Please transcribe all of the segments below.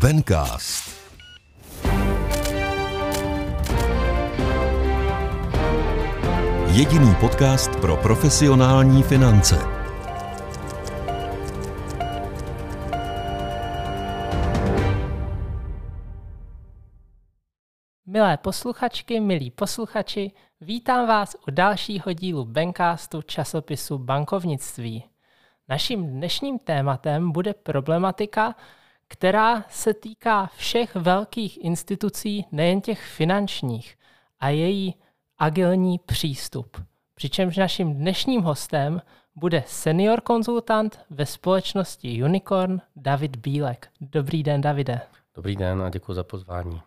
Bencast. Jediný podcast pro profesionální finance. Milé posluchačky, milí posluchači, vítám vás u dalšího dílu Bencastu časopisu bankovnictví. Naším dnešním tématem bude problematika, která se týká všech velkých institucí, nejen těch finančních, a její agilní přístup. Přičemž naším dnešním hostem bude senior konzultant ve společnosti Unicorn David Bílek. Dobrý den, Davide. Dobrý den a děkuji za pozvání.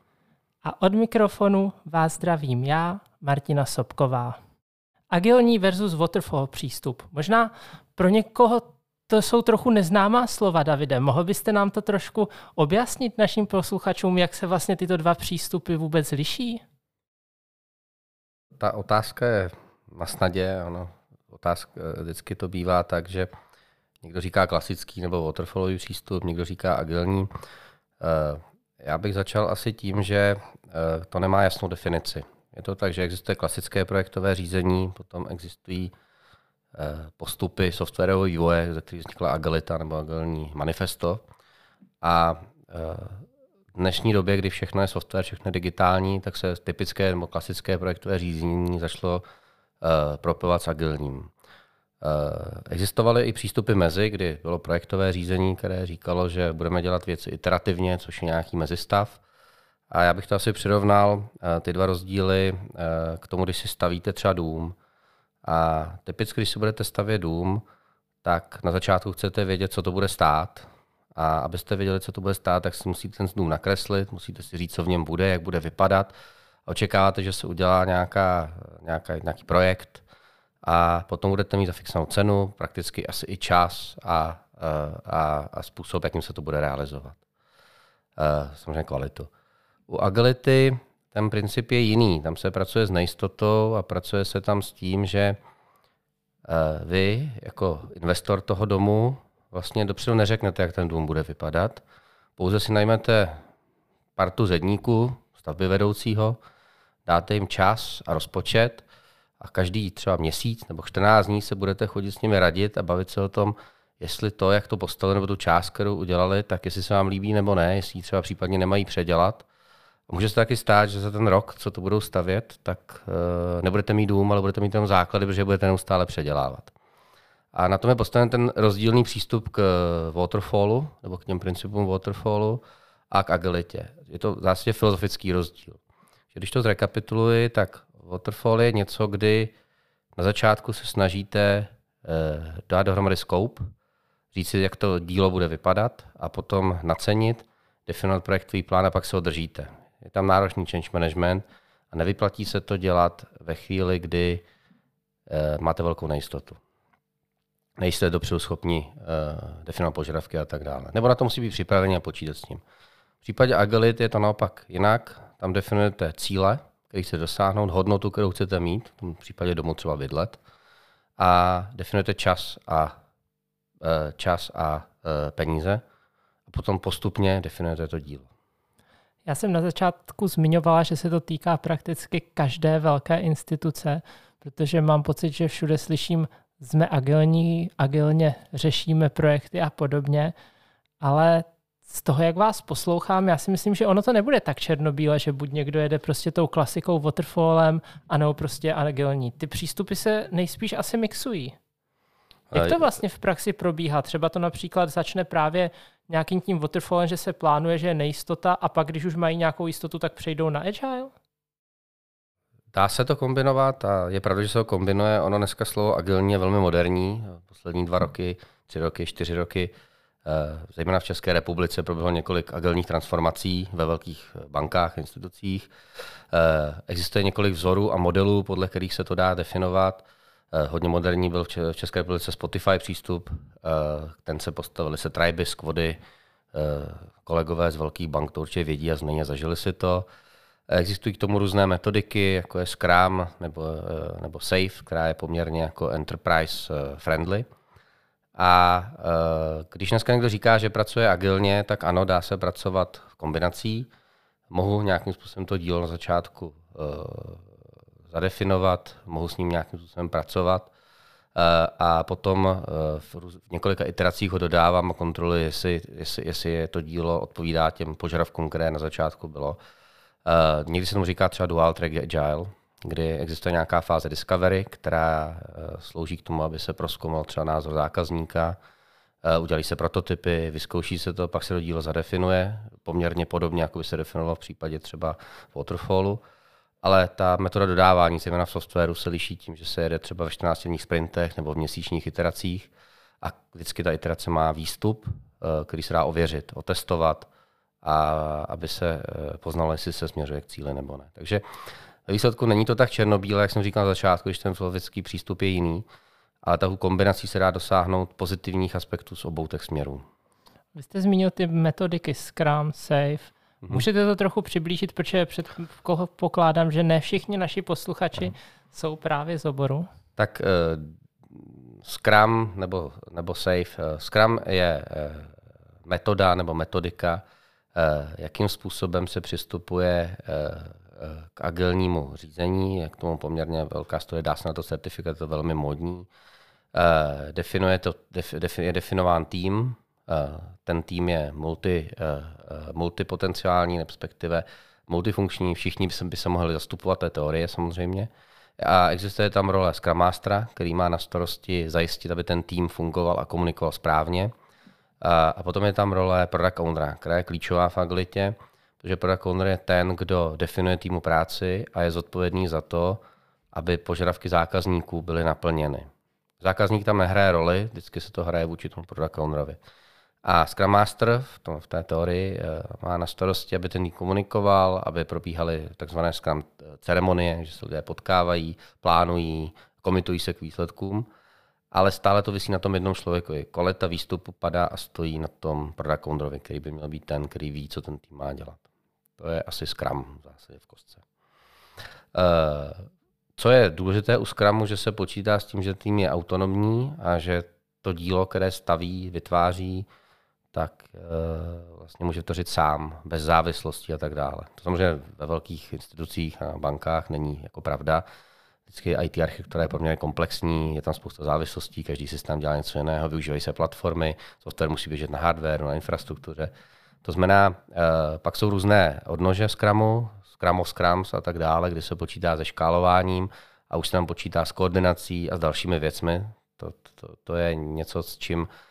A od mikrofonu vás zdravím já, Martina Sobková. Agilní versus waterfall přístup. Možná pro někoho to jsou trochu neznámá slova, Davide. Mohl byste nám to trošku objasnit našim posluchačům, jak se vlastně tyto dva přístupy vůbec liší? Ta otázka je na snadě. Ano. Otázka, vždycky to bývá tak, že někdo říká klasický nebo waterfallový přístup, někdo říká agilní. Eh, já bych začal asi tím, že eh, to nemá jasnou definici. Je to tak, že existuje klasické projektové řízení, potom existují eh, postupy softwarového vývoje, ze kterých vznikla Agilita nebo Agilní manifesto. A eh, v dnešní době, kdy všechno je software, všechno je digitální, tak se typické nebo klasické projektové řízení začalo propovat s agilním. Eh, existovaly i přístupy mezi, kdy bylo projektové řízení, které říkalo, že budeme dělat věci iterativně, což je nějaký mezistav. A já bych to asi přirovnal, eh, ty dva rozdíly, eh, k tomu, když si stavíte třeba dům. A typicky, když si budete stavět dům, tak na začátku chcete vědět, co to bude stát. A abyste věděli, co to bude stát, tak si musíte ten dům nakreslit, musíte si říct, co v něm bude, jak bude vypadat. Očekáváte, že se udělá nějaká, nějaká, nějaký projekt, a potom budete mít zafixovanou cenu, prakticky asi i čas a, a, a způsob, jakým se to bude realizovat. Samozřejmě kvalitu. U Agility ten princip je jiný. Tam se pracuje s nejistotou a pracuje se tam s tím, že vy jako investor toho domu vlastně dopředu neřeknete, jak ten dům bude vypadat. Pouze si najmete partu zedníků, stavby vedoucího, dáte jim čas a rozpočet a každý třeba měsíc nebo 14 dní se budete chodit s nimi radit a bavit se o tom, jestli to, jak to postavili, nebo tu část, kterou udělali, tak jestli se vám líbí nebo ne, jestli ji třeba případně nemají předělat. Může se taky stát, že za ten rok, co to budou stavět, tak uh, nebudete mít dům, ale budete mít jenom základy, protože budete neustále předělávat. A na tom je postaven ten rozdílný přístup k waterfallu, nebo k těm principům waterfallu a k agilitě. Je to v zásadě filozofický rozdíl. Když to zrekapituluji, tak Waterfall je něco, kdy na začátku se snažíte eh, dát dohromady scope, říct si, jak to dílo bude vypadat a potom nacenit, definovat projektový plán a pak se ho držíte. Je tam náročný change management a nevyplatí se to dělat ve chvíli, kdy eh, máte velkou nejistotu. Nejste dopředu schopni eh, definovat požadavky a tak dále. Nebo na to musí být připraveni a počítat s tím. V případě Agility je to naopak jinak. Tam definujete cíle, který chcete dosáhnout, hodnotu, kterou chcete mít, v tom případě domů třeba bydlet, a definujete čas a, e, čas a peníze a potom postupně definujete to dílo. Já jsem na začátku zmiňovala, že se to týká prakticky každé velké instituce, protože mám pocit, že všude slyším, jsme agilní, agilně řešíme projekty a podobně, ale z toho, jak vás poslouchám, já si myslím, že ono to nebude tak černobíle, že buď někdo jede prostě tou klasikou waterfallem, anebo prostě agilní. Ty přístupy se nejspíš asi mixují. Jak to vlastně v praxi probíhá? Třeba to například začne právě nějakým tím waterfallem, že se plánuje, že je nejistota a pak, když už mají nějakou jistotu, tak přejdou na agile? Dá se to kombinovat a je pravda, že se to kombinuje. Ono dneska slovo agilní je velmi moderní. Poslední dva roky, tři roky, čtyři roky Eh, zejména v České republice proběhlo několik agilních transformací ve velkých bankách, institucích. Eh, existuje několik vzorů a modelů, podle kterých se to dá definovat. Eh, hodně moderní byl v České republice Spotify přístup, ten se postavili se Triby, Squady, kolegové z velkých bank to určitě vědí a a zažili si to. Existují k tomu různé metodiky, jako je Scrum nebo, nebo Safe, která je poměrně jako enterprise friendly. A když dneska někdo říká, že pracuje agilně, tak ano, dá se pracovat v kombinací. Mohu nějakým způsobem to dílo na začátku zadefinovat, mohu s ním nějakým způsobem pracovat a potom v několika iteracích ho dodávám a kontroluji, jestli, jestli, jestli je to dílo odpovídá těm požadavkům, které na začátku bylo. Někdy se tomu říká třeba dual track agile, kdy existuje nějaká fáze discovery, která slouží k tomu, aby se proskoumal třeba názor zákazníka, udělí se prototypy, vyzkouší se to, pak se to dílo zadefinuje, poměrně podobně, jako by se definovalo v případě třeba waterfallu ale ta metoda dodávání, zejména v softwaru, se liší tím, že se jede třeba ve 14 dních sprintech nebo v měsíčních iteracích a vždycky ta iterace má výstup, eh, který se dá ověřit, otestovat, a aby se eh, poznalo, jestli se směřuje k cíli nebo ne. Takže výsledku není to tak černobílé, jak jsem říkal na začátku, když ten filozofický přístup je jiný, ale tahu kombinací se dá dosáhnout pozitivních aspektů z obou těch směrů. Vy jste zmínil ty metodiky Scrum, Safe, Mm-hmm. Můžete to trochu přiblížit, protože před koho pokládám, že ne všichni naši posluchači mm. jsou právě z oboru. Tak uh, Scrum nebo, nebo Safe. Uh, Scrum je uh, metoda nebo metodika, uh, jakým způsobem se přistupuje uh, k agilnímu řízení, je k tomu poměrně velká studie, dá se na to certifikát, to velmi modní. Uh, definuje to, def, je definován tým, ten tým je multi, eh, eh, multipotenciální, respektive multifunkční, všichni by se, by se mohli zastupovat té teorie samozřejmě. A existuje tam role Scrum Mastera, který má na starosti zajistit, aby ten tým fungoval a komunikoval správně. A, a potom je tam role Product Ownera, která je klíčová v agilitě, protože Product Owner je ten, kdo definuje týmu práci a je zodpovědný za to, aby požadavky zákazníků byly naplněny. Zákazník tam nehraje roli, vždycky se to hraje vůči tomu Product Ownerovi. A Scrum Master v, tom, v té teorii eh, má na starosti, aby ten komunikoval, aby probíhaly takzvané Scrum ceremonie, že se lidé potkávají, plánují, komitují se k výsledkům, ale stále to vysí na tom jednom člověku. Koleta výstupu padá a stojí na tom product ownerovi, který by měl být ten, který ví, co ten tým má dělat. To je asi Scrum v zásadě v kostce. Uh, co je důležité u Scrumu, že se počítá s tím, že tým je autonomní a že to dílo, které staví, vytváří, tak e, vlastně může to říct sám, bez závislosti a tak dále. To samozřejmě ve velkých institucích a bankách není jako pravda. Vždycky IT architektura je poměrně komplexní, je tam spousta závislostí, každý systém dělá něco jiného, využívají se platformy, software musí běžet na hardware, na infrastruktuře. To znamená, e, pak jsou různé odnože Scrumu, Scrum of Scrums a tak dále, kdy se počítá se škálováním a už se tam počítá s koordinací a s dalšími věcmi. To, to, to je něco, s čím Eh,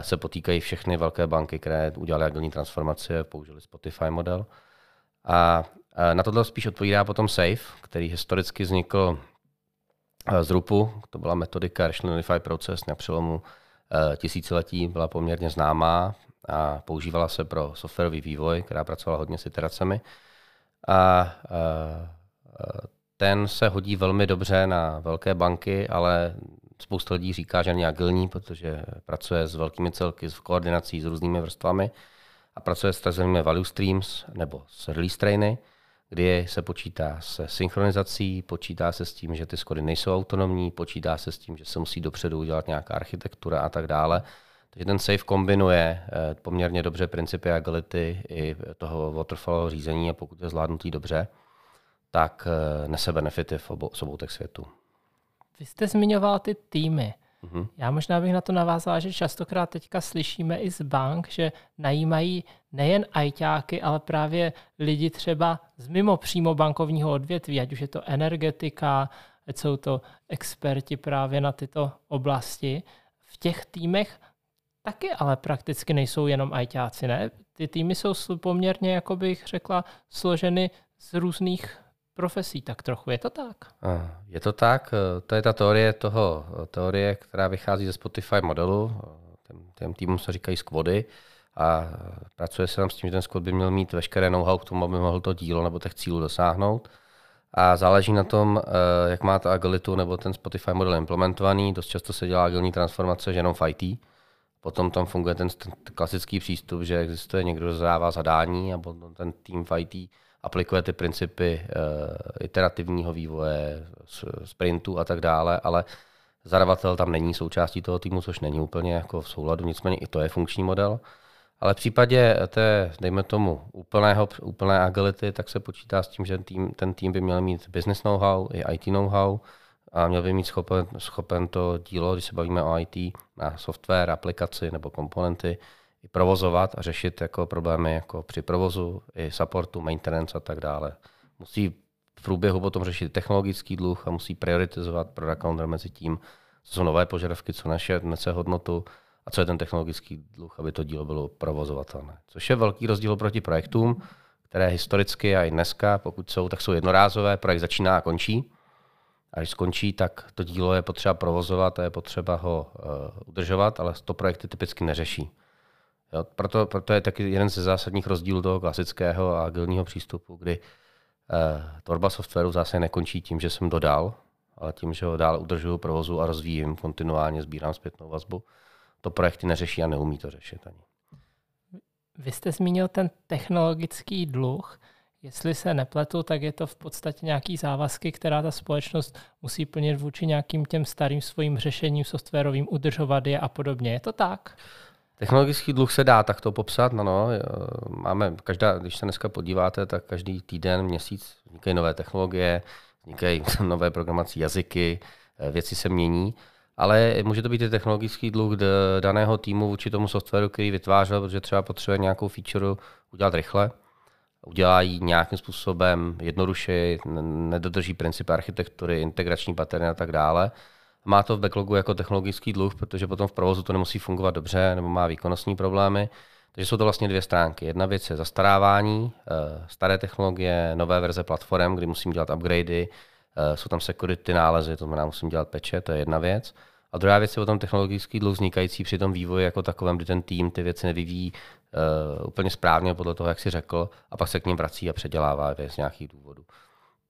se potýkají všechny velké banky, které udělaly agilní transformaci a použili Spotify model. A eh, na tohle spíš odpovídá potom SAFE, který historicky vznikl eh, z RUPu. To byla metodika Rational Unified Process na přelomu tisíciletí, byla poměrně známá a používala se pro softwarový vývoj, která pracovala hodně s iteracemi. A ten se hodí velmi dobře na velké banky, ale spousta lidí říká, že není agilní, protože pracuje s velkými celky, s koordinací, s různými vrstvami a pracuje s tzv. value streams nebo s release trainy, kdy se počítá se synchronizací, počítá se s tím, že ty skody nejsou autonomní, počítá se s tím, že se musí dopředu udělat nějaká architektura a tak dále. Takže ten safe kombinuje eh, poměrně dobře principy agility i toho waterfallového řízení a pokud je zvládnutý dobře, tak eh, nese benefity v obou, v obou těch světů. Vy jste zmiňoval ty týmy. Mm-hmm. Já možná bych na to navázala, že častokrát teďka slyšíme i z bank, že najímají nejen ajťáky, ale právě lidi třeba z mimo přímo bankovního odvětví, ať už je to energetika, ať jsou to experti právě na tyto oblasti. V těch týmech taky ale prakticky nejsou jenom ajťáci, ne? Ty týmy jsou poměrně, jako bych řekla, složeny z různých profesí, tak trochu. Je to tak? Je to tak. To je ta teorie toho, teorie, která vychází ze Spotify modelu. Těm, těm týmům se říkají squady a pracuje se tam s tím, že ten squad by měl mít veškeré know-how k tomu, aby mohl to dílo nebo těch cílů dosáhnout. A záleží na tom, eh, jak má ta agilitu nebo ten Spotify model implementovaný. Dost často se dělá agilní transformace že jenom v IT. Potom tam funguje ten, ten klasický přístup, že existuje někdo, kdo zadání a potom ten tým v IT aplikuje ty principy uh, iterativního vývoje, sprintu a tak dále, ale zadavatel tam není součástí toho týmu, což není úplně jako v souladu, nicméně i to je funkční model. Ale v případě té, dejme tomu, úplného, úplné agility, tak se počítá s tím, že tým, ten tým by měl mít business know-how i IT know-how a měl by mít schopen, schopen to dílo, když se bavíme o IT, na software, aplikaci nebo komponenty, i provozovat a řešit jako problémy jako při provozu, i supportu, maintenance a tak dále. Musí v průběhu potom řešit technologický dluh a musí prioritizovat product owner mezi tím, co jsou nové požadavky, co naše nese hodnotu a co je ten technologický dluh, aby to dílo bylo provozovatelné. Což je velký rozdíl proti projektům, které historicky a i dneska, pokud jsou, tak jsou jednorázové, projekt začíná a končí. A když skončí, tak to dílo je potřeba provozovat a je potřeba ho uh, udržovat, ale to projekty typicky neřeší. Jo, proto, proto je taky jeden ze zásadních rozdílů toho klasického a agilního přístupu, kdy uh, tvorba softwaru zase nekončí tím, že jsem dodal, ale tím, že ho dál udržuju provozu a rozvíjím, kontinuálně sbírám zpětnou vazbu. To projekty neřeší a neumí to řešit ani. Vy jste zmínil ten technologický dluh. Jestli se nepletu, tak je to v podstatě nějaký závazky, která ta společnost musí plnit vůči nějakým těm starým svým řešením softwarovým, udržovat je a podobně. Je to tak? Technologický dluh se dá takto popsat, no, no. Máme, každá, když se dneska podíváte, tak každý týden, měsíc vznikají nové technologie, vznikají nové programací jazyky, eh, věci se mění, ale může to být i technologický dluh daného týmu vůči tomu softwaru, který vytvářel, protože třeba potřebuje nějakou feature udělat rychle, udělá ji nějakým způsobem jednoduše, nedodrží principy architektury, integrační paterny a tak dále. Má to v backlogu jako technologický dluh, protože potom v provozu to nemusí fungovat dobře nebo má výkonnostní problémy. Takže jsou to vlastně dvě stránky. Jedna věc je zastarávání, eh, staré technologie, nové verze platform, kdy musím dělat upgradey, eh, jsou tam security nálezy, to znamená, musím dělat peče, to je jedna věc. A druhá věc je potom technologický dluh vznikající při tom vývoji jako takovém, kdy ten tým ty věci nevyvíjí uh, úplně správně podle toho, jak si řekl, a pak se k ním vrací a předělává je z nějakých důvodů.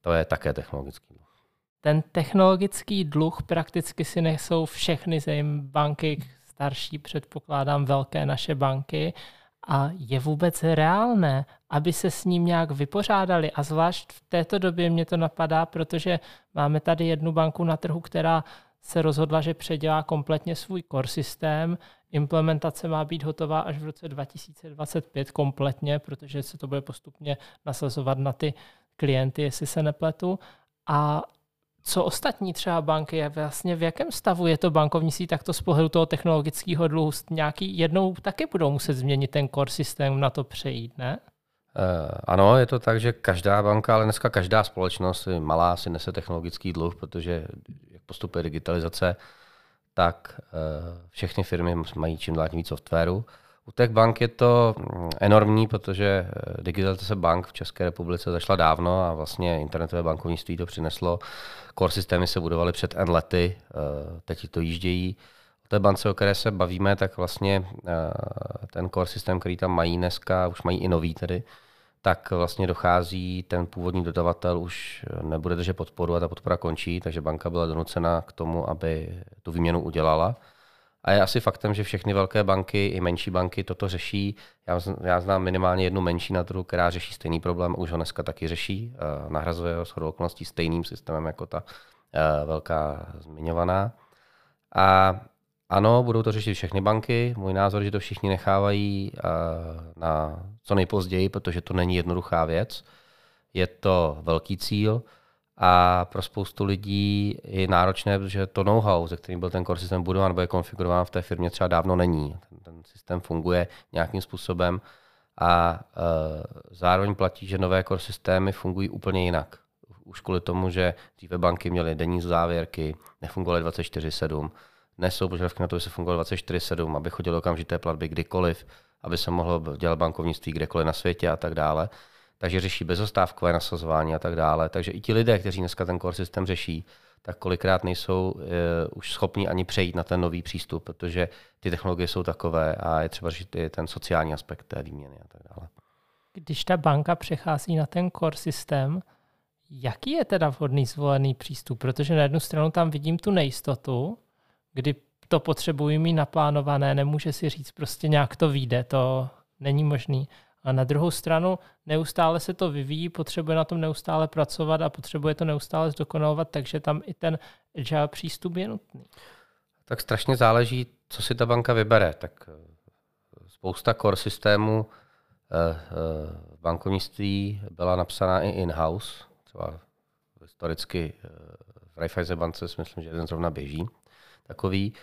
To je také technologický dluh. Ten technologický dluh prakticky si nesou všechny zejm banky, starší předpokládám velké naše banky, a je vůbec reálné, aby se s ním nějak vypořádali. A zvlášť v této době mě to napadá, protože máme tady jednu banku na trhu, která se rozhodla, že předělá kompletně svůj core systém. Implementace má být hotová až v roce 2025 kompletně, protože se to bude postupně nasazovat na ty klienty, jestli se nepletu. A co ostatní třeba banky, je vlastně v jakém stavu je to bankovnictví takto z pohledu toho technologického dluhu? Nějaký jednou taky budou muset změnit ten core systém na to přejít, ne? Uh, ano, je to tak, že každá banka, ale dneska každá společnost, malá, si nese technologický dluh, protože jak postupuje digitalizace, tak uh, všechny firmy mají čím dál víc softwaru. U těch bank je to mm, enormní, protože eh, digitalizace bank v České republice zašla dávno a vlastně internetové bankovnictví to přineslo. Core systémy se budovaly před N lety, eh, teď to jíždějí. O té bance, o které se bavíme, tak vlastně eh, ten core systém, který tam mají dneska, už mají i nový tedy, tak vlastně dochází, ten původní dodavatel už nebude držet podporu a ta podpora končí, takže banka byla donucena k tomu, aby tu výměnu udělala. A je asi faktem, že všechny velké banky i menší banky toto řeší. Já, znám minimálně jednu menší na trhu, která řeší stejný problém, už ho dneska taky řeší. Uh, nahrazuje ho s okolností stejným systémem jako ta uh, velká zmiňovaná. A ano, budou to řešit všechny banky. Můj názor že to všichni nechávají uh, na co nejpozději, protože to není jednoduchá věc. Je to velký cíl. A pro spoustu lidí je náročné, protože to know-how, ze kterým byl ten core systém budován nebo je konfigurován v té firmě, třeba dávno není. Ten, ten systém funguje nějakým způsobem a uh, zároveň platí, že nové core systémy fungují úplně jinak. Už kvůli tomu, že dříve banky měly denní závěrky, nefungovaly 24-7. Dnes jsou požadavky na to, aby se fungovalo 24-7, aby chodilo okamžité platby kdykoliv, aby se mohlo dělat bankovnictví kdekoliv na světě a tak dále takže řeší bezostávkové nasazování a tak dále. Takže i ti lidé, kteří dneska ten core systém řeší, tak kolikrát nejsou uh, už schopni ani přejít na ten nový přístup, protože ty technologie jsou takové a je třeba řešit i ten sociální aspekt té výměny a tak dále. Když ta banka přechází na ten core systém, jaký je teda vhodný zvolený přístup? Protože na jednu stranu tam vidím tu nejistotu, kdy to potřebuji mít naplánované, nemůže si říct, prostě nějak to vyjde, to není možný. A na druhou stranu neustále se to vyvíjí, potřebuje na tom neustále pracovat a potřebuje to neustále zdokonalovat, takže tam i ten agile přístup je nutný. Tak strašně záleží, co si ta banka vybere. Tak eh, spousta core systémů eh, v bankovnictví byla napsaná i in-house, třeba historicky v Raiffeisen bance si myslím, že jeden zrovna běží takový.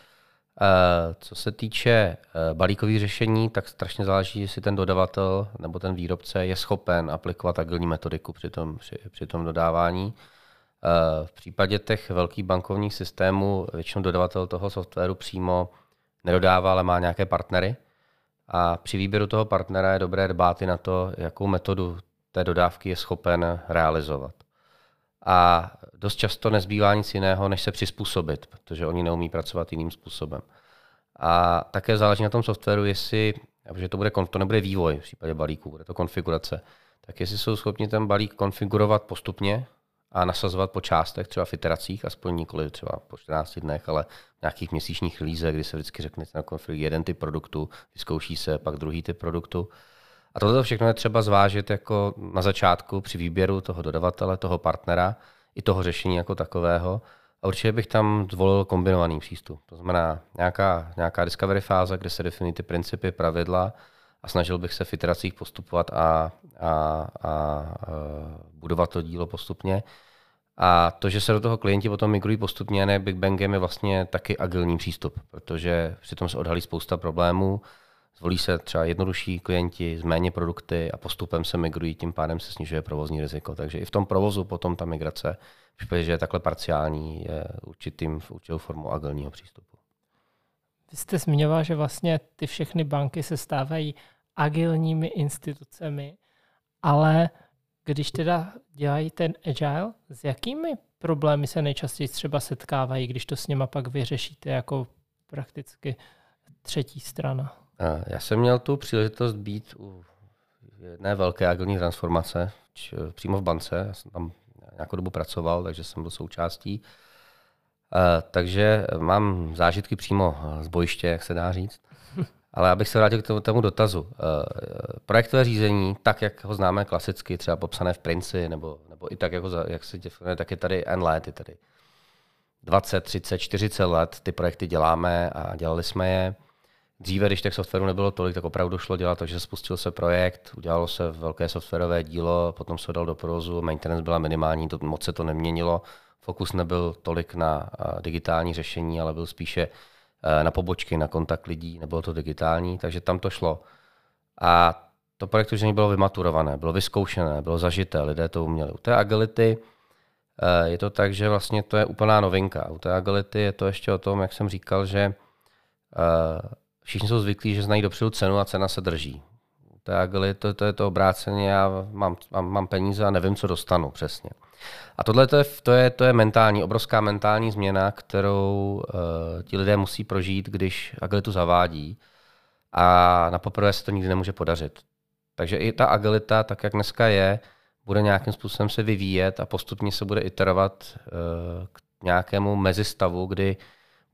Eh, co se týče eh, balíkových řešení, tak strašně záleží, jestli ten dodavatel nebo ten výrobce je schopen aplikovat agilní metodiku při tom, při, při tom dodávání. Eh, v případě těch velkých bankovních systémů většinou dodavatel toho softwaru přímo nedodává, ale má nějaké partnery. A při výběru toho partnera je dobré dbát i na to, jakou metodu té dodávky je schopen realizovat. A dost často nezbývá nic jiného, než se přizpůsobit, protože oni neumí pracovat jiným způsobem. A také záleží na tom softwaru, jestli, protože to, bude, to nebude vývoj v případě balíků, bude to konfigurace, tak jestli jsou schopni ten balík konfigurovat postupně a nasazovat po částech, třeba v iteracích, aspoň nikoli třeba po 14 dnech, ale v nějakých měsíčních lízech, kdy se vždycky řekne na konfig jeden typ produktu, vyzkouší se pak druhý typ produktu. A toto všechno je třeba zvážit jako na začátku při výběru toho dodavatele, toho partnera, i toho řešení jako takového. A určitě bych tam zvolil kombinovaný přístup. To znamená nějaká, nějaká discovery fáze, kde se definují ty principy, pravidla a snažil bych se v iteracích postupovat a, a, a, a budovat to dílo postupně. A to, že se do toho klienti potom migrují postupně, ne Big Bangem, je vlastně taky agilní přístup, protože přitom se odhalí spousta problémů, Zvolí se třeba jednodušší klienti z méně produkty a postupem se migrují, tím pádem se snižuje provozní riziko. Takže i v tom provozu potom ta migrace, případě, že je takhle parciální, je určitým, určitou formou agilního přístupu. Vy jste zmiňoval, že vlastně ty všechny banky se stávají agilními institucemi, ale když teda dělají ten agile, s jakými problémy se nejčastěji třeba setkávají, když to s nima pak vyřešíte jako prakticky třetí strana? Já jsem měl tu příležitost být u jedné velké agilní transformace přímo v bance. Já jsem tam nějakou dobu pracoval, takže jsem byl součástí. Takže mám zážitky přímo z bojiště, jak se dá říct. Ale abych se vrátil k tomu, tomu dotazu. Projektové řízení, tak jak ho známe klasicky, třeba popsané v Princi, nebo, nebo i tak, jako, jak se definuje, tak je tady N let, je tady 20, 30, 40 let ty projekty děláme a dělali jsme je. Dříve, když těch softwarů nebylo tolik, tak opravdu šlo dělat to, že spustil se projekt, udělalo se velké softwarové dílo, potom se dal do provozu, maintenance byla minimální, to, moc se to neměnilo. Fokus nebyl tolik na digitální řešení, ale byl spíše e, na pobočky, na kontakt lidí, nebylo to digitální, takže tam to šlo. A to projekt už bylo vymaturované, bylo vyzkoušené, bylo zažité, lidé to uměli. U té agility e, je to tak, že vlastně to je úplná novinka. U té agility je to ještě o tom, jak jsem říkal, že všichni jsou zvyklí, že znají dopředu cenu a cena se drží. Je, to, to je to obráceně, já mám, mám, mám peníze a nevím, co dostanu přesně. A tohle to je, to je, to je mentální, obrovská mentální změna, kterou uh, ti lidé musí prožít, když agilitu zavádí. A na poprvé se to nikdy nemůže podařit. Takže i ta agilita, tak jak dneska je, bude nějakým způsobem se vyvíjet a postupně se bude iterovat uh, k nějakému mezistavu, kdy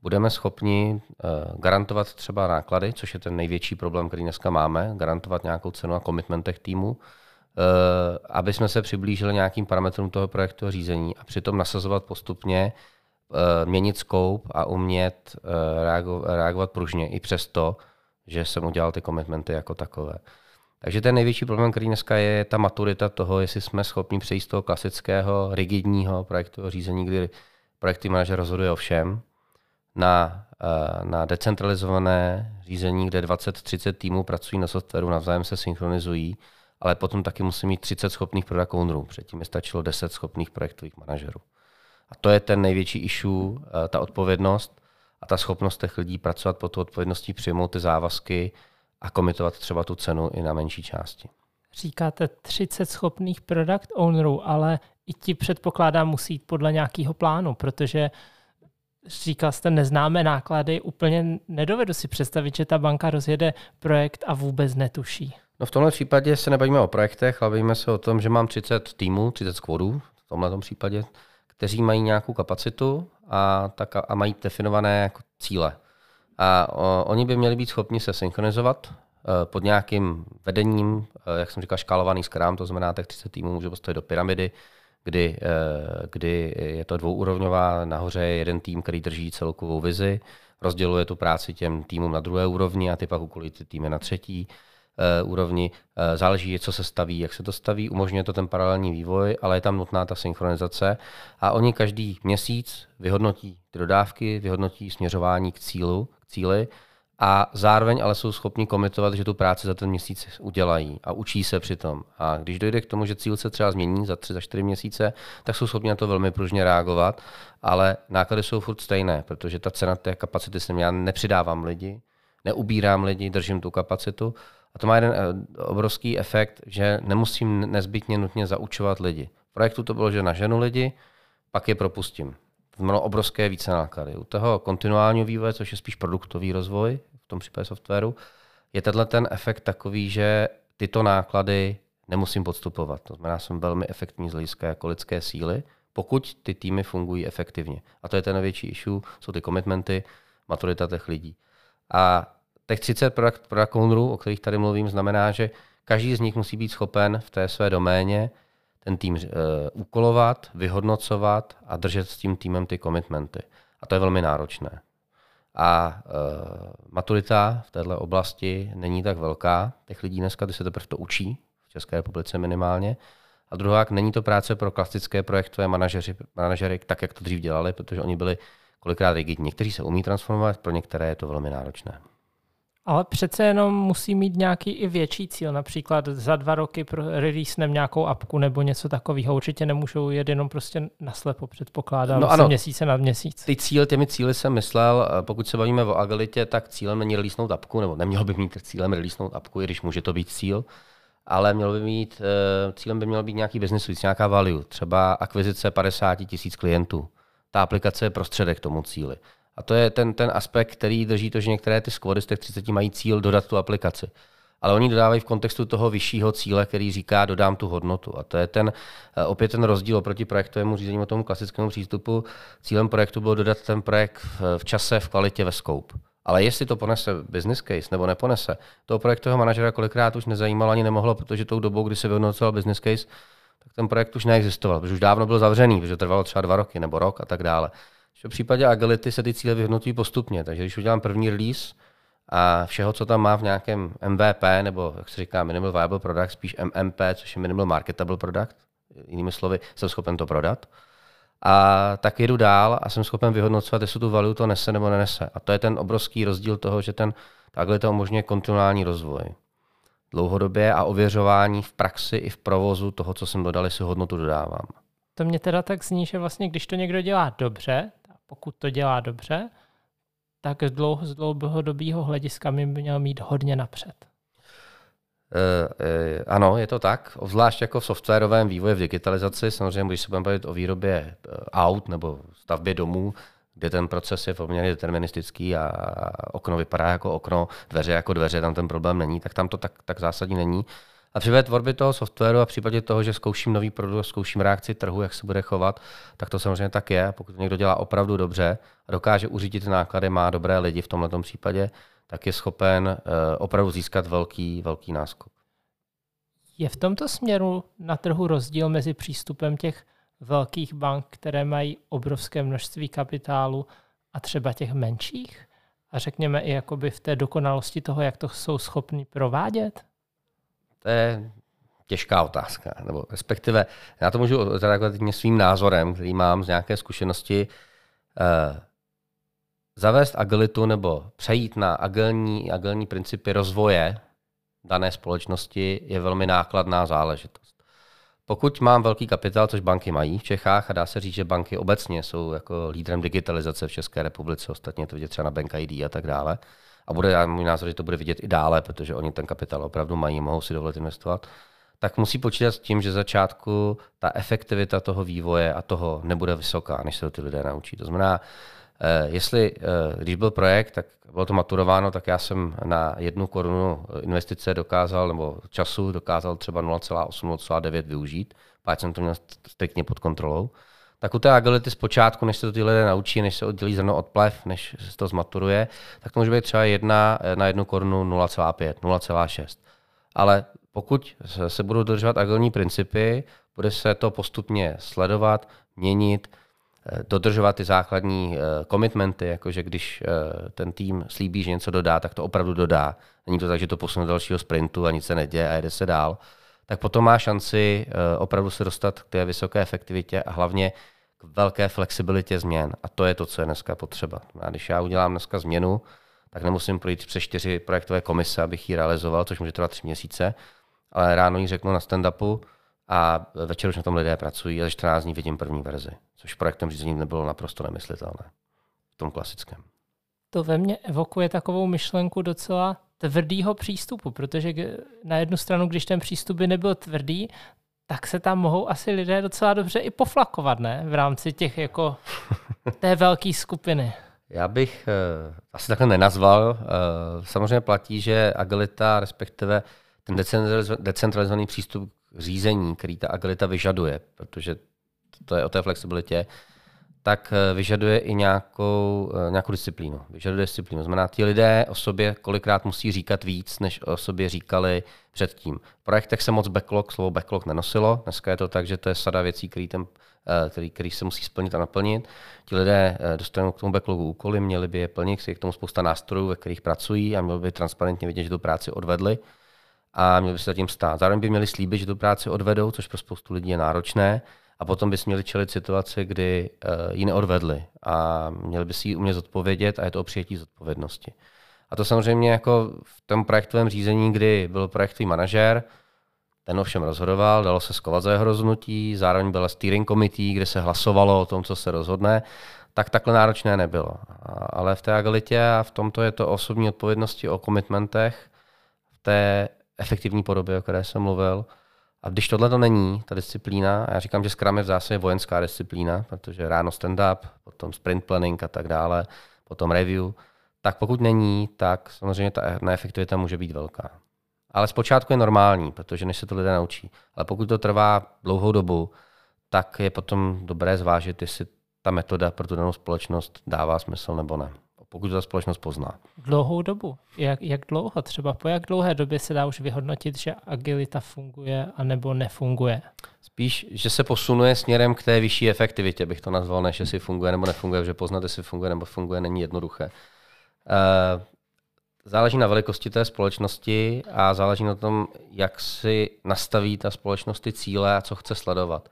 budeme schopni eh, garantovat třeba náklady, což je ten největší problém, který dneska máme, garantovat nějakou cenu a komitmentech týmu, eh, aby jsme se přiblížili nějakým parametrům toho projektu řízení a přitom nasazovat postupně, eh, měnit scope a umět reagovat pružně i přesto, že jsem udělal ty komitmenty jako takové. Takže ten největší problém, který dneska je, je ta maturita toho, jestli jsme schopni přejít z toho klasického, rigidního projektového řízení, kdy projektový manažer rozhoduje o všem, na, eh, na decentralizované řízení, kde 20-30 týmů pracují na softwaru, navzájem se synchronizují, ale potom taky musí mít 30 schopných product ownerů. Předtím je stačilo 10 schopných projektových manažerů. A to je ten největší issue, eh, ta odpovědnost a ta schopnost těch lidí pracovat pod tu odpovědností, přijmout ty závazky a komitovat třeba tu cenu i na menší části. Říkáte 30 schopných product ownerů, ale i ti předpokládám musí jít podle nějakého plánu, protože říkal jste, neznáme náklady, úplně nedovedu si představit, že ta banka rozjede projekt a vůbec netuší. No v tomhle případě se nebavíme o projektech, ale bavíme se o tom, že mám 30 týmů, 30 skvodů v tomhle případě, kteří mají nějakou kapacitu a, tak a, mají definované jako cíle. A o, oni by měli být schopni se synchronizovat pod nějakým vedením, jak jsem říkal, škálovaný Scrum, to znamená, tak 30 týmů může postavit do pyramidy, kdy, kdy je to dvouúrovňová, nahoře je jeden tým, který drží celkovou vizi, rozděluje tu práci těm týmům na druhé úrovni a ty pak úkolí ty týmy na třetí uh, úrovni. Uh, záleží, co se staví, jak se to staví, umožňuje to ten paralelní vývoj, ale je tam nutná ta synchronizace a oni každý měsíc vyhodnotí ty dodávky, vyhodnotí směřování k cílu, k cíli a zároveň ale jsou schopni komitovat, že tu práci za ten měsíc udělají a učí se přitom. A když dojde k tomu, že cíl se třeba změní za tři, za čtyři měsíce, tak jsou schopni na to velmi pružně reagovat, ale náklady jsou furt stejné, protože ta cena té kapacity jsem já nepřidávám lidi, neubírám lidi, držím tu kapacitu. A to má jeden eh, obrovský efekt, že nemusím nezbytně nutně zaučovat lidi. V projektu to bylo, že naženu lidi, pak je propustím. Mělo obrovské více náklady. U toho kontinuálního vývoje, což je spíš produktový rozvoj, tom případě softwaru, je tenhle ten efekt takový, že tyto náklady nemusím podstupovat. To znamená, jsem velmi efektivní z hlediska jako lidské síly, pokud ty týmy fungují efektivně. A to je ten největší issue, jsou ty komitmenty, maturita těch lidí. A těch 30 product, product ownerů, o kterých tady mluvím, znamená, že každý z nich musí být schopen v té své doméně ten tým uh, úkolovat, vyhodnocovat a držet s tím týmem ty komitmenty. A to je velmi náročné a uh, maturita v této oblasti není tak velká. Těch lidí dneska, ty se teprve to učí, v České republice minimálně. A druhá, není to práce pro klasické projektové manažery, manažery, tak, jak to dřív dělali, protože oni byli kolikrát rigidní. Někteří se umí transformovat, pro některé je to velmi náročné. Ale přece jenom musí mít nějaký i větší cíl. Například za dva roky releasenem nějakou apku nebo něco takového. Určitě nemůžou jet jenom prostě naslepo, předpokládám, no ano, měsíce na měsíc. Ty cíle, těmi cíly jsem myslel, pokud se bavíme o agilitě, tak cílem není releasenout apku, nebo neměl by mít cílem releasenout apku, i když může to být cíl, ale měl by mít, eh, cílem by měl být nějaký business nějaká value, třeba akvizice 50 tisíc klientů. Ta aplikace je prostředek k tomu cíli. A to je ten, ten aspekt, který drží to, že některé ty squady z těch 30 mají cíl dodat tu aplikaci. Ale oni dodávají v kontextu toho vyššího cíle, který říká, dodám tu hodnotu. A to je ten, eh, opět ten rozdíl oproti projektovému řízení o tomu klasickému přístupu. Cílem projektu bylo dodat ten projekt v, v čase, v kvalitě, ve scope. Ale jestli to ponese business case nebo neponese, toho projektového manažera kolikrát už nezajímalo ani nemohlo, protože tou dobou, kdy se vyhodnocoval business case, tak ten projekt už neexistoval, protože už dávno byl zavřený, protože trvalo třeba dva roky nebo rok a tak dále. V případě agility se ty cíle vyhodnotují postupně, takže když udělám první release a všeho, co tam má v nějakém MVP, nebo jak se říká Minimal Viable Product, spíš MMP, což je Minimal Marketable Product, jinými slovy, jsem schopen to prodat, a tak jedu dál a jsem schopen vyhodnocovat, jestli tu value to nese nebo nenese. A to je ten obrovský rozdíl toho, že ten agilita umožňuje kontinuální rozvoj dlouhodobě a ověřování v praxi i v provozu toho, co jsem dodal, jestli hodnotu dodávám. To mě teda tak zní, že vlastně když to někdo dělá dobře, pokud to dělá dobře, tak z, dlouho, z dlouhodobého hlediska by měl mít hodně napřed. Uh, uh, ano, je to tak. Obzvlášť jako v softwarovém vývoji, v digitalizaci, samozřejmě, když se budeme bavit o výrobě aut nebo stavbě domů, kde ten proces je poměrně deterministický a okno vypadá jako okno, dveře jako dveře, tam ten problém není, tak tam to tak, tak zásadní není. A při tvorby toho softwaru a v případě toho, že zkouším nový produkt, zkouším reakci trhu, jak se bude chovat, tak to samozřejmě tak je. Pokud někdo dělá opravdu dobře a dokáže uřídit náklady, má dobré lidi v tomto případě, tak je schopen uh, opravdu získat velký, velký náskok. Je v tomto směru na trhu rozdíl mezi přístupem těch velkých bank, které mají obrovské množství kapitálu, a třeba těch menších? A řekněme i jakoby v té dokonalosti toho, jak to jsou schopni provádět? To je těžká otázka. Nebo respektive, já to můžu zareagovat svým názorem, který mám z nějaké zkušenosti. Eh, zavést agilitu nebo přejít na agilní, agilní principy rozvoje dané společnosti je velmi nákladná záležitost. Pokud mám velký kapitál, což banky mají v Čechách, a dá se říct, že banky obecně jsou jako lídrem digitalizace v České republice, ostatně to vidět třeba na Bank ID a tak dále, a bude, můj názor, že to bude vidět i dále, protože oni ten kapitál opravdu mají, mohou si dovolit investovat, tak musí počítat s tím, že začátku ta efektivita toho vývoje a toho nebude vysoká, než se to ty lidé naučí. To znamená, eh, jestli, eh, když byl projekt, tak bylo to maturováno, tak já jsem na jednu korunu investice dokázal, nebo času dokázal třeba 0,8, 0,9 využít, pak jsem to měl striktně pod kontrolou tak u té agility zpočátku, než se to ty lidé naučí, než se oddělí zrno od plev, než se to zmaturuje, tak to může být třeba jedna na jednu korunu 0,5, 0,6. Ale pokud se budou dodržovat agilní principy, bude se to postupně sledovat, měnit, eh, dodržovat ty základní komitmenty, eh, jakože když eh, ten tým slíbí, že něco dodá, tak to opravdu dodá. Není to tak, že to posune do dalšího sprintu a nic se neděje a jede se dál. Tak potom má šanci opravdu se dostat k té vysoké efektivitě a hlavně k velké flexibilitě změn. A to je to, co je dneska potřeba. A když já udělám dneska změnu, tak nemusím projít přes čtyři projektové komise, abych ji realizoval, což může trvat tři měsíce, ale ráno ji řeknu na stand-upu a večer už na tom lidé pracují a za 14 dní vidím první verzi, což projektem řízení nebylo naprosto nemyslitelné v tom klasickém. To ve mně evokuje takovou myšlenku docela tvrdýho přístupu, protože na jednu stranu, když ten přístup by nebyl tvrdý, tak se tam mohou asi lidé docela dobře i poflakovat, ne? V rámci těch jako té velké skupiny. Já bych uh, asi takhle nenazval. Uh, samozřejmě platí, že agilita, respektive ten decentralizovaný přístup k řízení, který ta agilita vyžaduje, protože to je o té flexibilitě, tak eh, vyžaduje i nějakou, nějakou disciplínu. Vyžaduje disciplínu. Znamená, ti lidé o sobě kolikrát musí říkat víc, než o sobě říkali předtím. V projektech se moc backlog, slovo backlog nenosilo. Dneska je to tak, že to je sada věcí, který, ten, eh, který, který se musí splnit a naplnit. Ti lidé eh, dostanou k tomu backlogu úkoly, měli by je plnit, je k tomu spousta nástrojů, ve kterých pracují a měli by transparentně vidět, že tu práci odvedli a měli by se zatím stát. Zároveň by měli slíbit, že tu práci odvedou, což pro spoustu lidí je náročné, a potom by měli čelit situaci, kdy uh, ji neodvedli a měli by si ji umět zodpovědět a je to o přijetí zodpovědnosti. A to samozřejmě jako v tom projektovém řízení, kdy byl projektový manažer, ten ovšem rozhodoval, dalo se skovat za jeho rozhodnutí, zároveň byla steering committee, kde se hlasovalo o tom, co se rozhodne, tak takhle náročné nebylo. Ale v té agilitě a v tomto je to osobní odpovědnosti o komitmentech, v té efektivní podobě, o které jsem mluvil. A když tohle to není, ta disciplína, a já říkám, že Scrum je v zásadě vojenská disciplína, protože ráno stand-up, potom sprint planning a tak dále, potom review, tak pokud není, tak samozřejmě ta neefektivita může být velká. Ale zpočátku je normální, protože než se to lidé naučí. Ale pokud to trvá dlouhou dobu, tak je potom dobré zvážit, jestli ta metoda pro tu danou společnost dává smysl nebo ne. Pokud to ta společnost pozná. Dlouhou dobu. Jak, jak dlouho? Třeba po jak dlouhé době se dá už vyhodnotit, že agilita funguje a nebo nefunguje? Spíš, že se posunuje směrem k té vyšší efektivitě, bych to nazval, než jestli funguje nebo nefunguje, že poznat, jestli funguje nebo funguje, není jednoduché. Uh, záleží na velikosti té společnosti a záleží na tom, jak si nastaví ta společnost ty cíle a co chce sledovat.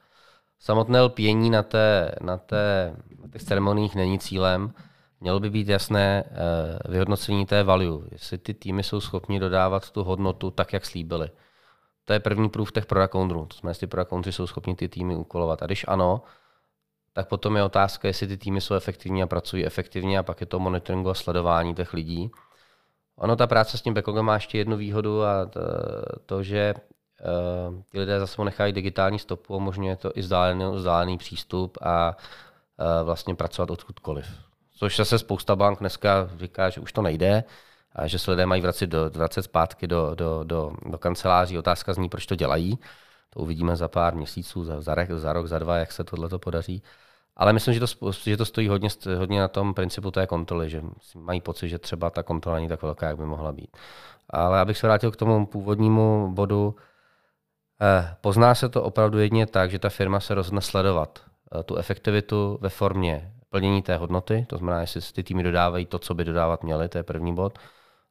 Samotné lpění na, té, na, té, na těch ceremoniích není cílem. Mělo by být jasné uh, vyhodnocení té value, jestli ty týmy jsou schopni dodávat tu hodnotu tak, jak slíbili. To je první proof těch product. To znamená, jestli product jsou schopni ty týmy úkolovat. A když ano, tak potom je otázka, jestli ty týmy jsou efektivní a pracují efektivně a pak je to monitoringu a sledování těch lidí. Ono, ta práce s tím backlogem má ještě jednu výhodu a to, to že uh, ty lidé zase nechají digitální stopu, umožňuje to i vzdálený, vzdálený přístup a uh, vlastně pracovat odkudkoliv. Což zase spousta bank dneska říká, že už to nejde a že se lidé mají vracet, do, vracet zpátky do, do, do, do kanceláří. Otázka zní, proč to dělají. To uvidíme za pár měsíců, za, za, za rok, za dva, jak se tohle podaří. Ale myslím, že to, že to stojí hodně, hodně na tom principu té kontroly, že mají pocit, že třeba ta kontrola není tak velká, jak by mohla být. Ale abych se vrátil k tomu původnímu bodu, eh, pozná se to opravdu jedně tak, že ta firma se rozhodne sledovat eh, tu efektivitu ve formě plnění té hodnoty, to znamená, jestli ty týmy dodávají to, co by dodávat měly, to je první bod.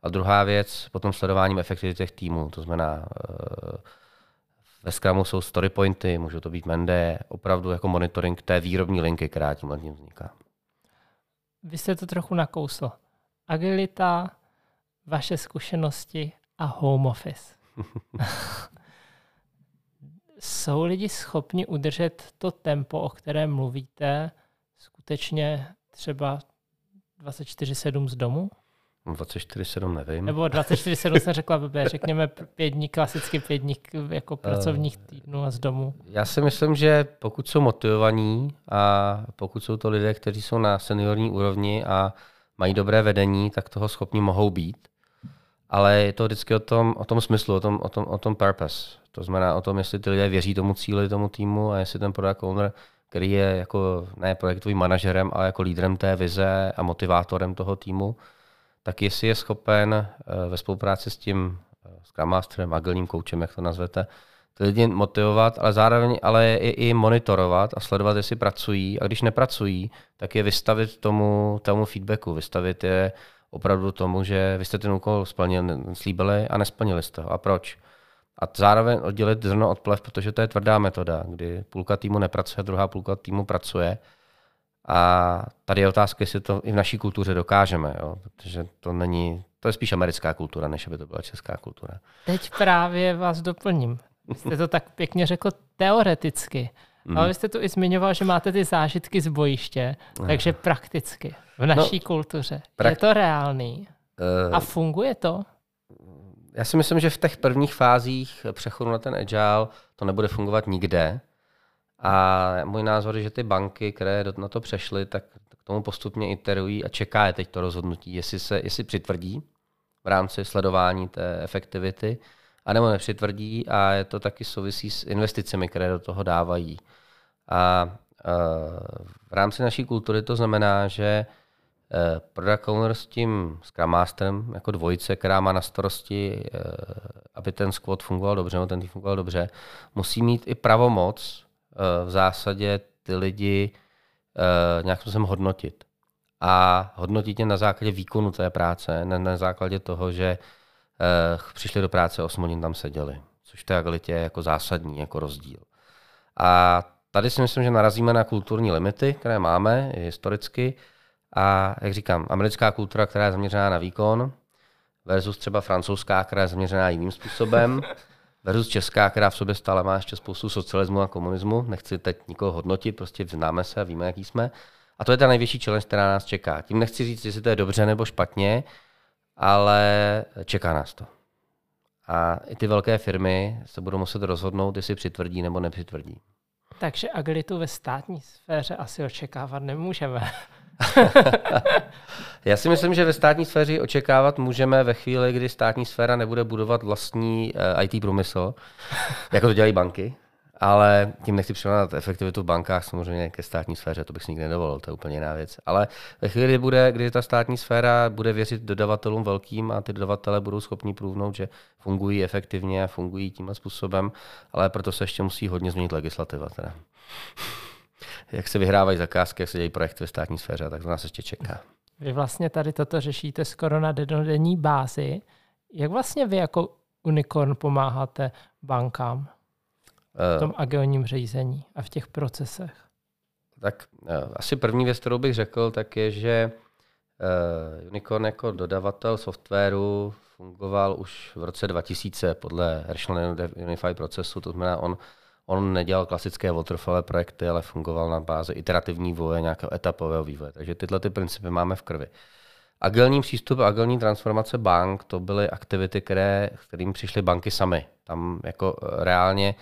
A druhá věc, potom sledováním efektivity těch týmů, to znamená, eh, ve Scrumu jsou story pointy, můžou to být Mende, opravdu jako monitoring té výrobní linky, která tím tím vzniká. Vy jste to trochu nakousl. Agilita, vaše zkušenosti a home office. jsou lidi schopni udržet to tempo, o kterém mluvíte, skutečně třeba 24-7 z domu? 24-7 nevím. Nebo 24-7 jsem řekla blbě, řekněme pět dní, klasicky pět dní jako eh, pracovních týdnů a z domu. Já si myslím, že pokud jsou motivovaní a pokud jsou to lidé, kteří jsou na seniorní úrovni a mají dobré vedení, tak toho schopni mohou být. Ale je to vždycky o tom, o tom smyslu, o tom, o, tom, o tom purpose. To znamená o tom, jestli ty lidé věří tomu cíli, tomu týmu a jestli ten product owner který je jako ne projektovým manažerem, ale jako lídrem té vize a motivátorem toho týmu, tak jestli je schopen eh, ve spolupráci s tím eh, Scrum Masterem, agilním koučem, jak to nazvete, ty lidi motivovat, ale zároveň ale je i monitorovat a sledovat, jestli pracují. A když nepracují, tak je vystavit tomu, tomu feedbacku, vystavit je opravdu tomu, že vy jste ten úkol splnili, slíbili a nesplnili jste ho. A proč? A zároveň oddělit zrno od plev, protože to je tvrdá metoda, kdy půlka týmu nepracuje, druhá půlka týmu pracuje. A tady je otázka, jestli to i v naší kultuře dokážeme, jo? protože to není, to je spíš americká kultura, než aby to byla česká kultura. Teď právě vás doplním. Jste to tak pěkně řekl teoreticky, mm. ale vy jste tu i zmiňoval, že máte ty zážitky z bojiště, takže prakticky v naší no, kultuře. Prak- je to reálný? Uh, a funguje to? Já si myslím, že v těch prvních fázích přechodu na ten agile to nebude fungovat nikde. A můj názor je, že ty banky, které na to přešly, tak k tomu postupně iterují a čeká je teď to rozhodnutí, jestli se jestli přitvrdí v rámci sledování té efektivity, anebo nepřitvrdí a je to taky souvisí s investicemi, které do toho dávají. A v rámci naší kultury to znamená, že product owner s tím Scrum Masterem jako dvojice, která má na starosti, eh, aby ten squad fungoval dobře, ten tým fungoval dobře, musí mít i pravomoc eh, v zásadě ty lidi nějak způsobem hodnotit. A hodnotit je na základě výkonu té práce, ne na základě toho, že přišli do práce 8 hodin tam seděli, což v té agilitě je jako zásadní jako rozdíl. A tady si myslím, že narazíme na kulturní limity, které máme historicky, a jak říkám, americká kultura, která je zaměřená na výkon, versus třeba francouzská, která je zaměřená jiným způsobem, versus česká, která v sobě stále má ještě spoustu socialismu a komunismu. Nechci teď nikoho hodnotit, prostě známe se, víme, jaký jsme. A to je ta největší challenge, která nás čeká. Tím nechci říct, jestli to je dobře nebo špatně, ale čeká nás to. A i ty velké firmy se budou muset rozhodnout, jestli přitvrdí nebo nepřitvrdí. Takže agilitu ve státní sféře asi očekávat nemůžeme. Já si myslím, že ve státní sféře očekávat můžeme ve chvíli, kdy státní sféra nebude budovat vlastní eh, IT průmysl, jako to dělají banky. Ale tím nechci přirovnat efektivitu v bankách samozřejmě ke státní sféře, to bych si nikdy nedovolil, to je úplně jiná věc. Ale ve chvíli, kdy, bude, kdy ta státní sféra bude věřit dodavatelům velkým a ty dodavatele budou schopni průvnout, že fungují efektivně a fungují tímhle způsobem, ale proto se ještě musí hodně změnit legislativa. Teda jak se vyhrávají zakázky, jak se dějí projekty ve státní sféře, tak to nás ještě čeká. Vy vlastně tady toto řešíte skoro na denodenní bázi. Jak vlastně vy jako Unicorn pomáháte bankám v tom uh, agilním řízení a v těch procesech? Tak uh, asi první věc, kterou bych řekl, tak je, že uh, Unicorn jako dodavatel softwaru fungoval už v roce 2000 podle Rational Unified procesu, to znamená, on On nedělal klasické waterfall projekty, ale fungoval na bázi iterativní vývoje, nějakého etapového vývoje. Takže tyhle ty principy máme v krvi. Agilní přístup, agilní transformace bank, to byly aktivity, které, kterým přišly banky samy. Tam jako eh, reálně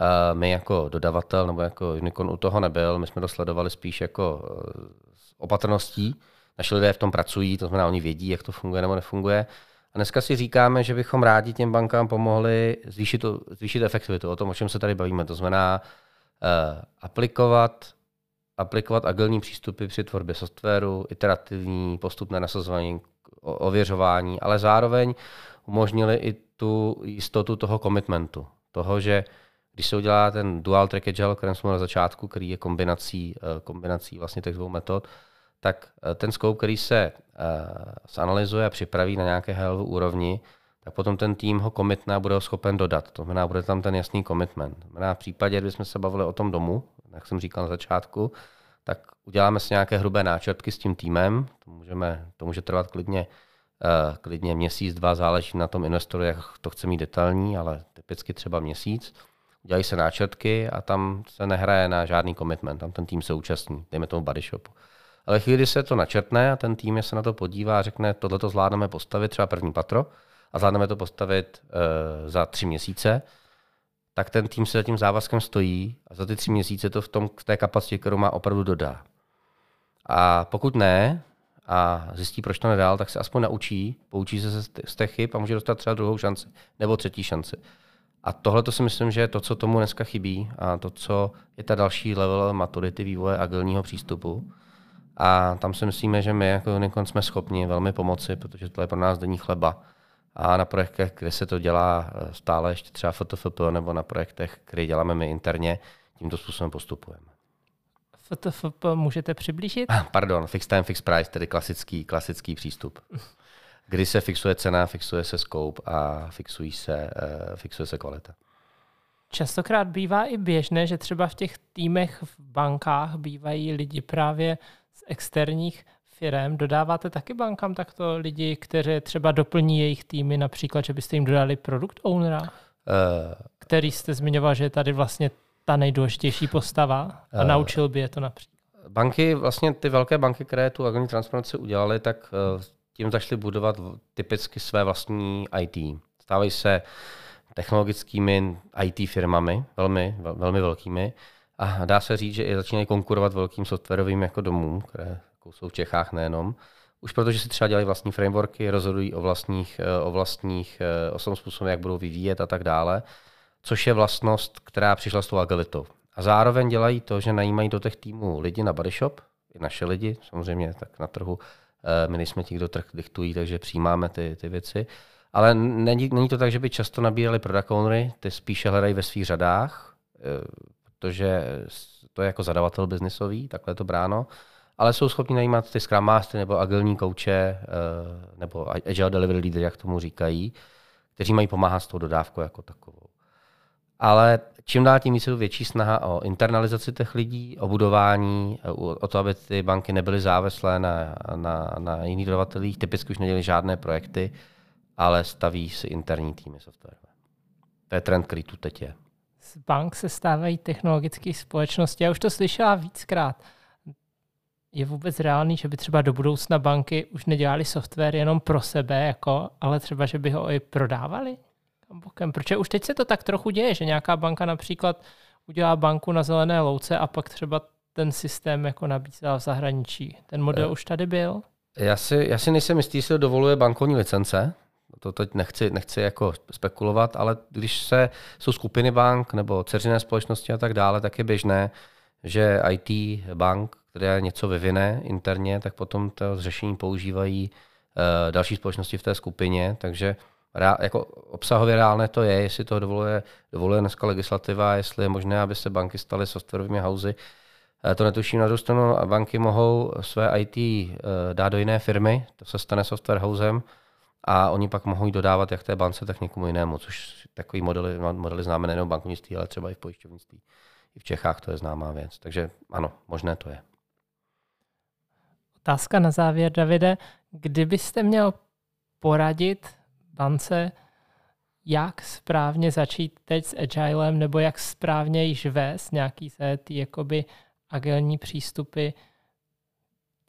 uh, my jako dodavatel nebo jako Unicorn u toho nebyl, my jsme to sledovali spíš jako uh, s opatrností. Naši lidé v tom pracují, to znamená, oni vědí, jak to funguje nebo nefunguje. A dneska si říkáme, že bychom rádi těm bankám pomohli zvýšit, zvýšit efektivitu, o tom, o čem se tady bavíme. To znamená uh, aplikovat, aplikovat agilní přístupy při tvorbě softwaru, iterativní, postupné nasazování, ověřování, ale zároveň umožnili i tu jistotu toho komitmentu. Toho, že když se udělá ten dual track agile, o kterém jsme na začátku, který je kombinací, eh, kombinací vlastně těch dvou metod, tak eh, ten scope, který se uh, zanalizuje a připraví na nějaké high úrovni, tak potom ten tým ho komitná bude ho schopen dodat. To znamená, bude tam ten jasný commitment. To znamená, v případě, kdy jsme se bavili o tom domu, jak jsem říkal na začátku, tak uděláme si nějaké hrubé náčrtky s tím týmem. To, můžeme, to může trvat klidně, uh, klidně měsíc, dva, záleží na tom investoru, jak to chce mít detailní, ale typicky třeba měsíc. Dělají se náčrtky a tam se nehraje na žádný commitment, tam ten tým se účastní, dejme tomu body shopu. Ale chvíli, se to načrtne a ten tým se na to podívá a řekne, tohle to zvládneme postavit, třeba první patro, a zvládneme to postavit uh, za tři měsíce, tak ten tým se za tím závazkem stojí a za ty tři měsíce to v, tom, v té kapacitě, kterou má, opravdu dodá. A pokud ne, a zjistí, proč to nedal, tak se aspoň naučí, poučí se z těch chyb a může dostat třeba druhou šanci nebo třetí šanci. A tohle to si myslím, že je to, co tomu dneska chybí a to, co je ta další level maturity vývoje agilního přístupu. A tam si myslíme, že my jako Unicorn jsme schopni velmi pomoci, protože to je pro nás denní chleba. A na projektech, kde se to dělá eh, stále ještě třeba FTFP, nebo na projektech, které děláme my interně, tímto způsobem postupujeme. FTFP můžete přiblížit? Pardon, fixed time, fixed price, tedy klasický, klasický přístup. Kdy se fixuje cena, fixuje se scope a fixují se, uh, fixuje se kvalita. Častokrát bývá i běžné, že třeba v těch týmech v bankách bývají lidi právě z externích firm. Dodáváte taky bankám takto lidi, kteří třeba doplní jejich týmy, například, že byste jim dodali produkt ownera, uh, který jste zmiňoval, že je tady vlastně ta nejdůležitější postava a uh, naučil by je to například. Banky, vlastně ty velké banky, které tu agentní transformaci udělaly, tak uh, tím začaly budovat typicky své vlastní IT. Stávají se technologickými IT firmami, velmi, velmi velkými, a dá se říct, že i začínají konkurovat velkým softwarovým jako domům, které jako jsou v Čechách nejenom. Už protože si třeba dělají vlastní frameworky, rozhodují o vlastních, o vlastních o tom způsobem, jak budou vyvíjet a tak dále, což je vlastnost, která přišla s tou agilitou. A zároveň dělají to, že najímají do těch týmů lidi na bodyshop, i naše lidi, samozřejmě tak na trhu. Eh, my nejsme ti, kdo trh diktují, takže přijímáme ty, ty věci. Ale není, není to tak, že by často nabírali product ownery, ty spíše hledají ve svých řadách, eh, protože to je jako zadavatel biznisový, takhle je to bráno, ale jsou schopni najímat ty Scrum Mastery nebo agilní kouče eh, nebo Agile Delivery Leader, jak tomu říkají, kteří mají pomáhat s tou dodávkou jako takovou. Ale čím dál tím více větší snaha o internalizaci těch lidí, o budování, o to, aby ty banky nebyly závislé na, na, na jiných dodavatelích. Typicky už nedělí žádné projekty, ale staví si interní týmy softwarové. To je trend, který tu teď je. Z bank se stávají technologické společnosti. Já už to slyšela víckrát. Je vůbec reálný, že by třeba do budoucna banky už nedělali software jenom pro sebe, jako, ale třeba, že by ho i prodávali? bokem. Protože už teď se to tak trochu děje, že nějaká banka například udělá banku na zelené louce a pak třeba ten systém jako nabízela v zahraničí. Ten model uh, už tady byl? Já si, já si nejsem jistý, jestli dovoluje bankovní licence. To teď nechci, nechci jako spekulovat, ale když se, jsou skupiny bank nebo ceřiné společnosti a tak dále, tak je běžné, že IT bank, která něco vyvine interně, tak potom to řešení používají uh, další společnosti v té skupině, takže Reál, jako obsahově reálné to je, jestli to dovoluje, dovoluje dneska legislativa, jestli je možné, aby se banky staly softwarovými houzy. Eh, to netuším na druhou stranu, banky mohou své IT eh, dát do jiné firmy, to se stane software housem a oni pak mohou jít dodávat jak té bance, tak někomu jinému, což takový modely, modely známe nejen v bankovnictví, ale třeba i v pojišťovnictví. I v Čechách to je známá věc. Takže ano, možné to je. Otázka na závěr, Davide. Kdybyste měl poradit bance, jak správně začít teď s agilem, nebo jak správně již vést nějaký se ty jakoby agilní přístupy.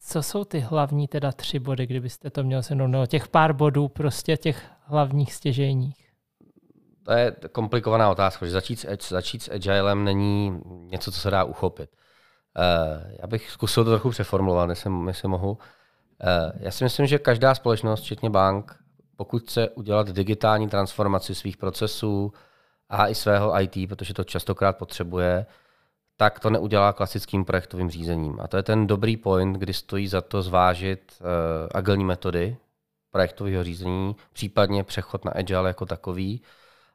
Co jsou ty hlavní teda tři body, kdybyste to měl se no, těch pár bodů, prostě těch hlavních stěžejních? To je komplikovaná otázka, že začít s, začít s agilem není něco, co se dá uchopit. Uh, já bych zkusil to trochu přeformulovat, jestli, jestli mohu. Uh, já si myslím, že každá společnost, včetně bank, pokud chce udělat digitální transformaci svých procesů a i svého IT, protože to častokrát potřebuje, tak to neudělá klasickým projektovým řízením. A to je ten dobrý point, kdy stojí za to zvážit uh, agilní metody projektového řízení, případně přechod na agile jako takový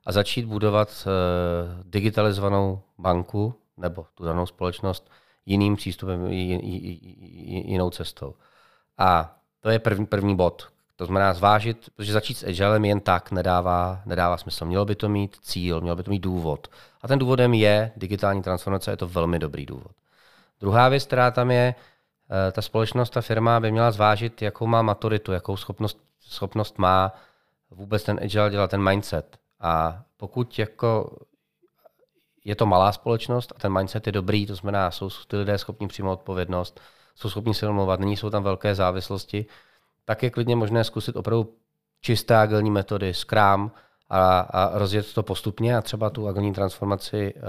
a začít budovat uh, digitalizovanou banku nebo tu danou společnost jiným přístupem, jinou cestou. A to je první, první bod, to znamená zvážit, protože začít s agilem jen tak nedává, nedává smysl. Mělo by to mít cíl, mělo by to mít důvod. A ten důvodem je digitální transformace, je to velmi dobrý důvod. Druhá věc, která tam je, eh, ta společnost, ta firma by měla zvážit, jakou má maturitu, jakou schopnost, schopnost má vůbec ten agile dělat, ten mindset. A pokud jako je to malá společnost a ten mindset je dobrý, to znamená, jsou ty lidé schopni přijmout odpovědnost, jsou schopni se domluvat, není jsou tam velké závislosti, tak je klidně možné zkusit opravdu čisté agilní metody, Scrum a, a rozjet to postupně a třeba tu agilní transformaci uh,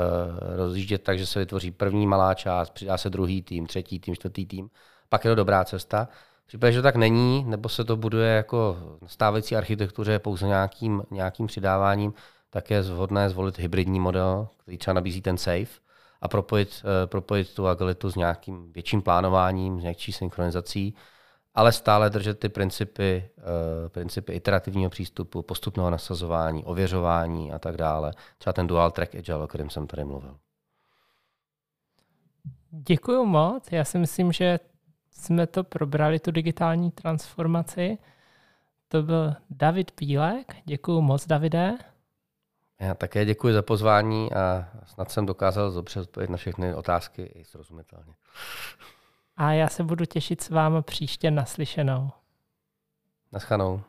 rozjíždět tak, že se vytvoří první malá část, přidá se druhý tým, třetí tým, čtvrtý tým. Pak je to dobrá cesta. V případě, že to tak není, nebo se to buduje jako stávající architektuře pouze nějakým, nějakým přidáváním, tak je vhodné zvolit hybridní model, který třeba nabízí ten safe a propojit, uh, propojit tu agilitu s nějakým větším plánováním, s nějaký synchronizací, ale stále držet ty principy, uh, principy iterativního přístupu, postupného nasazování, ověřování a tak dále. Třeba ten dual track agile, o kterém jsem tady mluvil. Děkuji moc. Já si myslím, že jsme to probrali, tu digitální transformaci. To byl David Pílek. Děkuji moc, Davide. Já také děkuji za pozvání a snad jsem dokázal dobře odpovědět na všechny otázky i srozumitelně. A já se budu těšit s vámi příště naslyšenou. Naschanou.